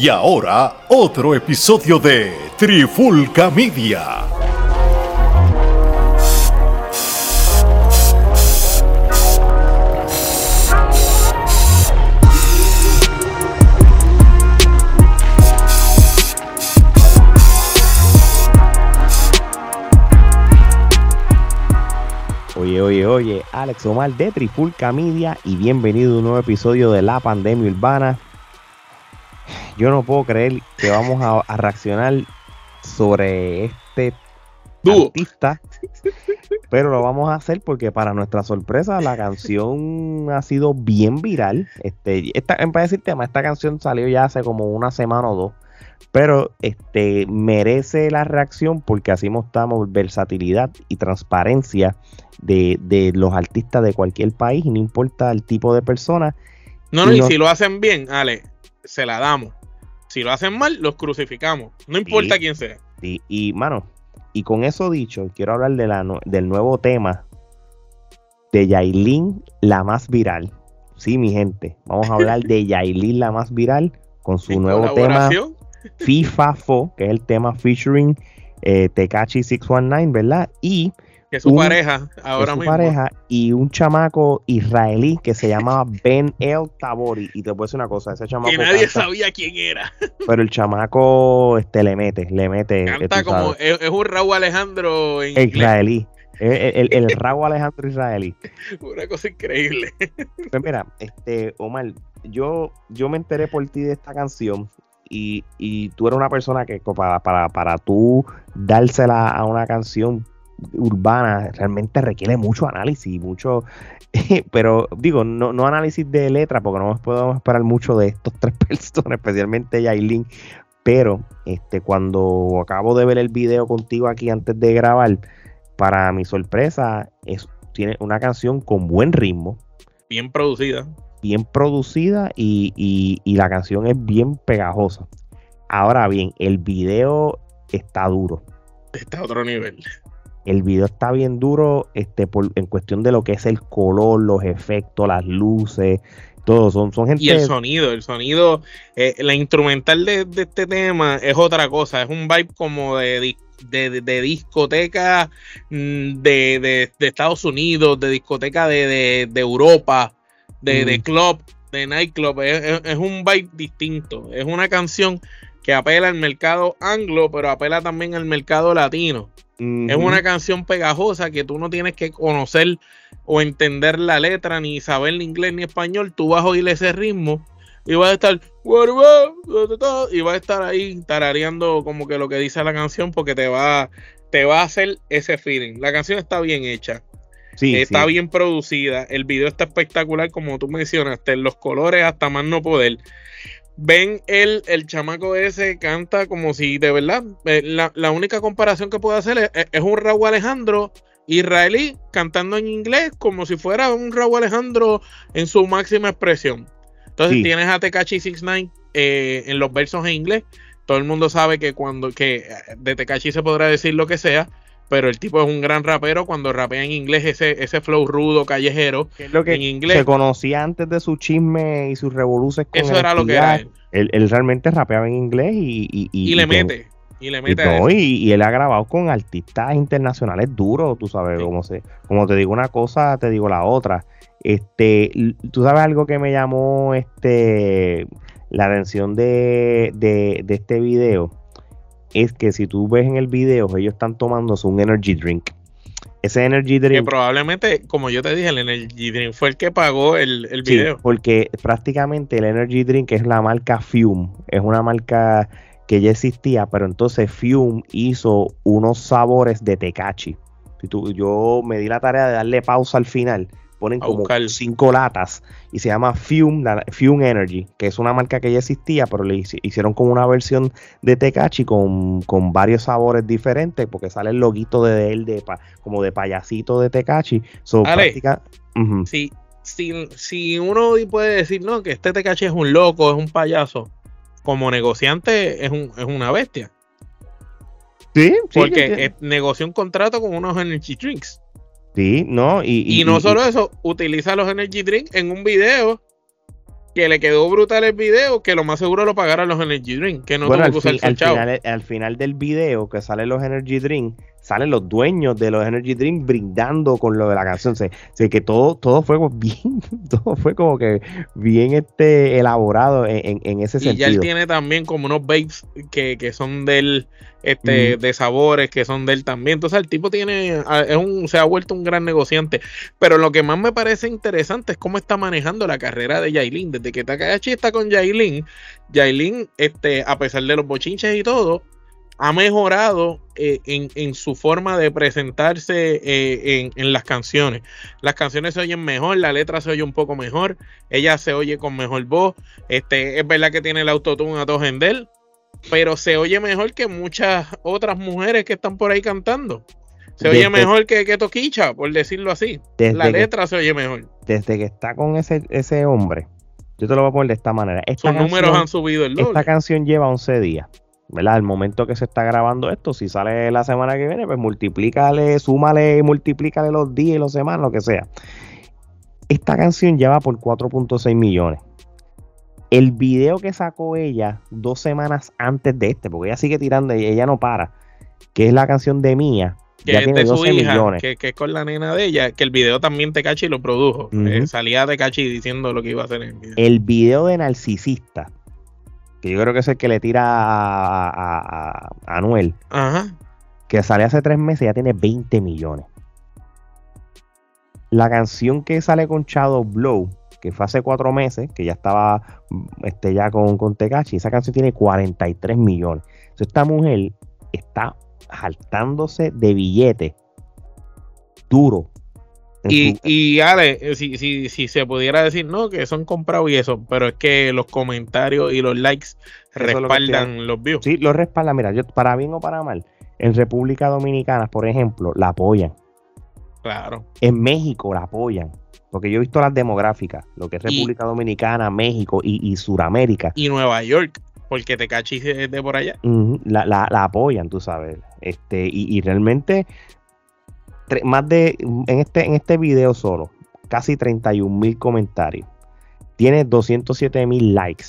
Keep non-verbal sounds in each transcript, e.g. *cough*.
Y ahora, otro episodio de Trifulca Media. Oye, oye, oye, Alex Omar de Trifulca Media y bienvenido a un nuevo episodio de La Pandemia Urbana. Yo no puedo creer que vamos a, a reaccionar sobre este artista, pero lo vamos a hacer porque para nuestra sorpresa la canción ha sido bien viral. Este, esta, para decir tema, esta canción salió ya hace como una semana o dos, pero este merece la reacción porque así mostramos versatilidad y transparencia de, de los artistas de cualquier país, y no importa el tipo de persona. No, no, Y y no- si lo hacen bien, Ale, se la damos. Si lo hacen mal, los crucificamos. No importa Sí. quién sea. Y, y, mano, y con eso dicho, quiero hablar de la, del nuevo tema de Yailin, la más viral. Sí, mi gente, vamos a hablar de *laughs* Yailin, la más viral, con su nuevo tema FIFA Fo, que es el tema featuring eh, Tekashi 619, ¿verdad? Y que es su un- pareja ahora es su mismo. pareja y un chamaco israelí que se llama Ben El Tabori. Y te puedo decir una cosa, ese chamaco Que nadie canta, sabía quién era. pero el chamaco este, le mete, le mete. eh, Canta como. Es, es un Raúl Alejandro en israelí. El, el, el *laughs* Raúl Alejandro israelí. Una cosa increíble. Pues mira, este, Omar, yo, yo me enteré por ti de esta canción y, y tú eres una persona que para, para, para tú dársela a una canción urbana realmente requiere mucho análisis, mucho, *laughs* pero digo, no, no análisis de letra, porque no podemos esperar mucho de estos tres *laughs* personas, especialmente Yailin, pero este, cuando acabo de ver el video contigo aquí antes de grabar, para mi sorpresa, es, tiene una canción con buen ritmo, Bien producida. bien producida y, y- y la canción es bien pegajosa. Ahora bien, el video está duro. Está a otro nivel. El video está bien duro este, por- en cuestión de lo que es el color, los efectos, las luces, todo. Son, son gente. Y el sonido, el sonido, eh, la instrumental de, de este tema es otra cosa, es un vibe como de, de, discoteca mm, de, Estados Unidos, de discoteca de, Europa, de, de Mm. club, de nightclub, es, es- es un vibe distinto, es una canción que apela al mercado anglo, pero apela también al mercado latino. Es una canción pegajosa que tú no tienes que conocer o entender la letra, ni saber ni inglés ni español. Tú vas a oír ese ritmo y vas a estar y vas a estar ahí tarareando como que lo que dice la canción porque te va, te va a hacer ese feeling. La canción está bien hecha, Sí, está sí. bien producida, el video está espectacular como tú mencionaste, los colores hasta más no poder. Ven el, el chamaco ese canta como si de verdad, eh, la, la única comparación que puedo hacer es, un Raúl Alejandro israelí cantando en inglés como si fuera un Raúl Alejandro en su máxima expresión. Entonces Sí. tienes a Tekashi 69 eh, en los versos en inglés. Todo el mundo sabe que cuando que eh, de Tekashi se podrá decir lo que sea, pero el tipo es un gran rapero cuando rapea en inglés ese, ese flow rudo, callejero. Es lo que en inglés. se conocía antes de su chisme y sus revoluciones Eso era lo que era él. Él, él realmente rapeaba en inglés y, y, Y, le y que- mete. Y le mete no, y, y él ha grabado con artistas internacionales duros, tú sabes, Sí. como, se, como te digo una cosa, te digo la otra. Este, tú sabes algo que me llamó este la atención de, de, de este video, es que si tú ves en el video, ellos están tomándose un energy drink. Ese energy Que drink probablemente, como yo te dije, el Energy Drink fue el que pagó el, el Sí, video. porque prácticamente el Energy Drink es la marca Fume, es una marca que ya existía, pero entonces Fume hizo unos sabores de Tecachi. Yo me di la tarea de darle pausa al final, ponen A como buscar. cinco latas y se llama Fume, la- Fume Energy, que es una marca que ya existía, pero le hici- hicieron como una versión de Tecachi con, con varios sabores diferentes, porque sale el loguito de él de como de payasito de Tecachi. So, práctica-. Si, si, si uno puede decir, no, que este Tecachi es un loco, es un payaso, como negociante es, un, es una bestia. Sí, sí, Porque negoció un contrato con unos energy drinks. Sí, no, y, Y, no solo eso, utiliza los energy drinks en un video que le quedó brutal el video, que lo más seguro lo pagaron los Energy Drink, que no bueno, tuvo que usar al, final, al final del video que salen los Energy Drink, salen los dueños de los Energy Drink brindando con lo de la canción. O sea, que todo, todo fue *laughs* bien, todo fue como que bien este elaborado en, en- ese Y ya él sentido. tiene también como unos babes que, que son de él, este, de sabores que son de él también. Entonces el tipo tiene, es un, se ha vuelto un gran negociante. Pero lo que más me parece interesante es cómo está manejando la carrera de Yailin. Desde que Takahashi está con Yailin, Yailin, este, a pesar de los bochinches y todo, ha mejorado eh, en, en su forma de presentarse eh, en, en las canciones. Las canciones se oyen mejor, la letra se oye un poco mejor, ella se oye con mejor voz. Este, es verdad que tiene el autotune a todo él, pero se oye mejor que muchas otras mujeres que están por ahí cantando. Se oye mejor que, que Toquicha, por decirlo así. La que- letra se oye mejor. Desde que está con ese, ese hombre, yo te lo voy a poner de esta manera. Esta Sus números han subido el doble. Esta canción lleva 11 días, ¿verdad? Al momento que se está grabando esto, si sale la semana que viene, pues multiplícale, súmale, multiplícale los días y los semanas, lo que sea. Esta canción lleva por 4.6 millones. El video que sacó ella dos semanas antes de este, porque ella sigue tirando y ella no para, que es la canción de Mía, que ya es tiene de su 12 hija, millones. que, que es con la nena de ella, que el video también Tecachi lo produjo. Ujú. Eh, salía Tecachi diciendo lo que iba a hacer en el video. El video de Narcisista, que yo creo que es el que le tira a, a- Anuel, Ajá. que sale hace tres meses, ya tiene 20 millones. La canción que sale con Shadow Blow, que fue hace cuatro meses, que ya estaba este, ya con, con Tekashi, esa canción tiene 43 millones. Entonces, esta mujer está saltándose de billetes duro. Y, y Ale, eh, si, si, si se pudiera decir, no, que son comprados y eso, pero es que los comentarios y los likes lo respaldan los views. Sí, lo respalda. Mira, yo, para bien o para mal, en República Dominicana, por ejemplo, la apoyan. Claro. En México la apoyan. Porque yo he visto las demográficas, lo que es Y- República Dominicana, México y, y Suramérica. Y Nueva York, porque Tecachi es de por allá. La, la- la apoyan, tú sabes. Este, y, y realmente, más de, en este, en este video solo, casi 31 mil comentarios. Tiene 207 mil likes.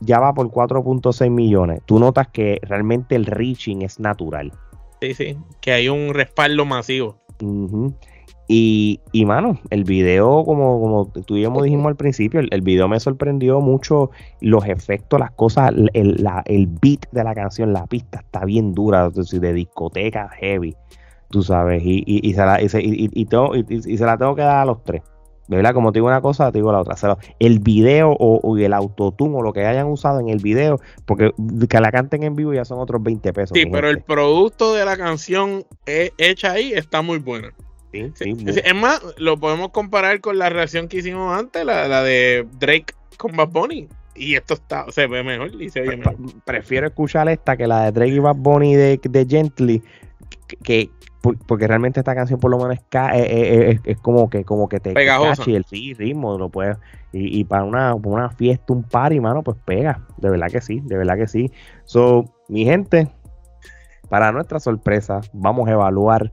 Ya va por 4.6 millones. Tú notas que realmente el reaching es natural. Sí, sí. Que hay un respaldo masivo. Ujú. Y, y mano, el video, como, como tú y yo me dijimos al principio, el, el video me sorprendió mucho los efectos, las cosas, el, la- el beat de la canción, la pista está bien dura, de discoteca heavy, tú sabes, y, y, y se, la, y, se- y- tengo- y- se la tengo que dar a los tres. Verdad, como te digo una cosa, te digo la otra. El video o, o el autotune o lo que hayan usado en el video, porque que la canten en vivo ya son otros 20 pesos. Sí, pero el producto de la canción eh, hecha ahí está muy buena. Sí, Sí, Es más, lo podemos comparar con la reacción que hicimos antes, la, la de Drake con Bad Bunny. Y esto está, se ve mejor y se oye mejor. prefiero escuchar esta que la de Drake y Bad Bunny de, de Gently que, que- por- porque realmente esta canción por lo menos es, eh, eh, eh, es como que como que te Pegajosa. y el sí, ritmo lo puedes y, y para una, una fiesta un party mano pues pega de verdad que sí de verdad que sí so mi gente para nuestra sorpresa vamos a evaluar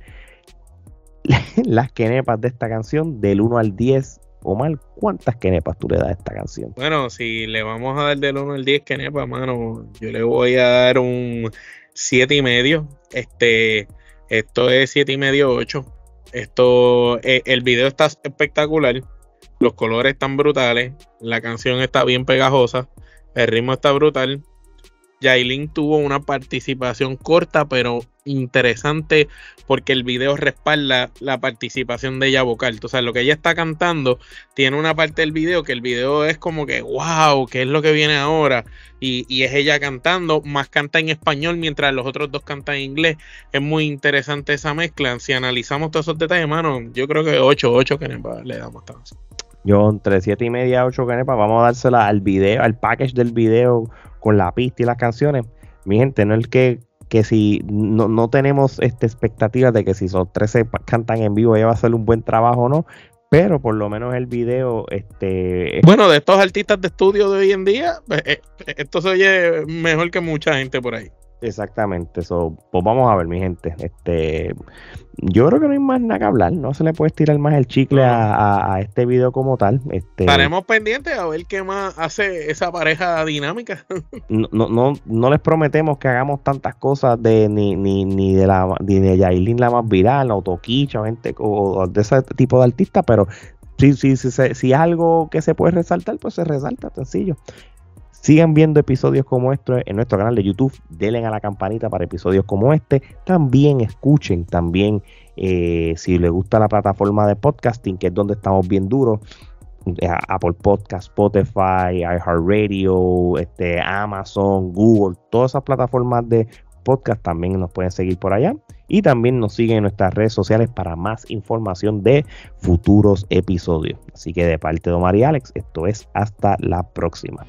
*laughs* las quenepas de esta canción del 1 al 10 Omar, ¿cuántas quenepas tú le das a esta canción? Bueno, si le vamos a dar del 1 al 10, que nepa, mano, yo le voy a dar un 7 y medio. Este, esto es 7 y medio, 8. Esto, eh, el video está espectacular. Los colores están brutales. La canción está bien pegajosa. El ritmo está brutal. Yailin tuvo una participación corta, pero interesante, porque el video respalda la participación de ella vocal. O sea, lo que ella está cantando tiene una parte del video que el video es como que, wow, ¿qué es lo que viene ahora? Y, y es ella cantando, más canta en español mientras los otros dos cantan en inglés. Es muy interesante esa mezcla. Si analizamos todos esos detalles, mano, yo creo que 8, 8 que le damos. Yo entre 7 y media, 8 canepas, vamos a dársela al video, al package del video con la pista y las canciones. Mi gente, no es que, que si no, no tenemos esta expectativa de que si son 13 pa- cantan en vivo, ella va a hacer un buen trabajo o no, pero por lo menos el video, este, Bueno, de estos artistas de estudio de hoy en día, pues, eh, esto se oye mejor que mucha gente por ahí. Exactamente, eso. Pues vamos a ver, mi gente. Este, yo creo que no hay más nada que hablar. No se le puede estirar más el chicle a, este video como tal. Este, Estaremos pendientes a ver qué más hace esa pareja dinámica. *laughs* no, no, no, les prometemos que hagamos tantas cosas de ni, ni, ni de la ni de Yailin la más viral, o Toquicha, o gente o, de ese tipo de artistas, pero si, si, si, si, algo que se puede resaltar, pues se resalta, sencillo. Sigan viendo episodios como este en nuestro canal de YouTube. Denle a la campanita para episodios como este. También escuchen, también eh, si les gusta la plataforma de podcasting, que es donde estamos bien duros. Eh, Apple Podcast, Spotify, iHeartRadio, este, Amazon, Google, todas esas plataformas de podcast también nos pueden seguir por allá. Y también nos siguen en nuestras redes sociales para más información de futuros episodios. Así que de parte de Omar y Alex, esto es hasta la próxima.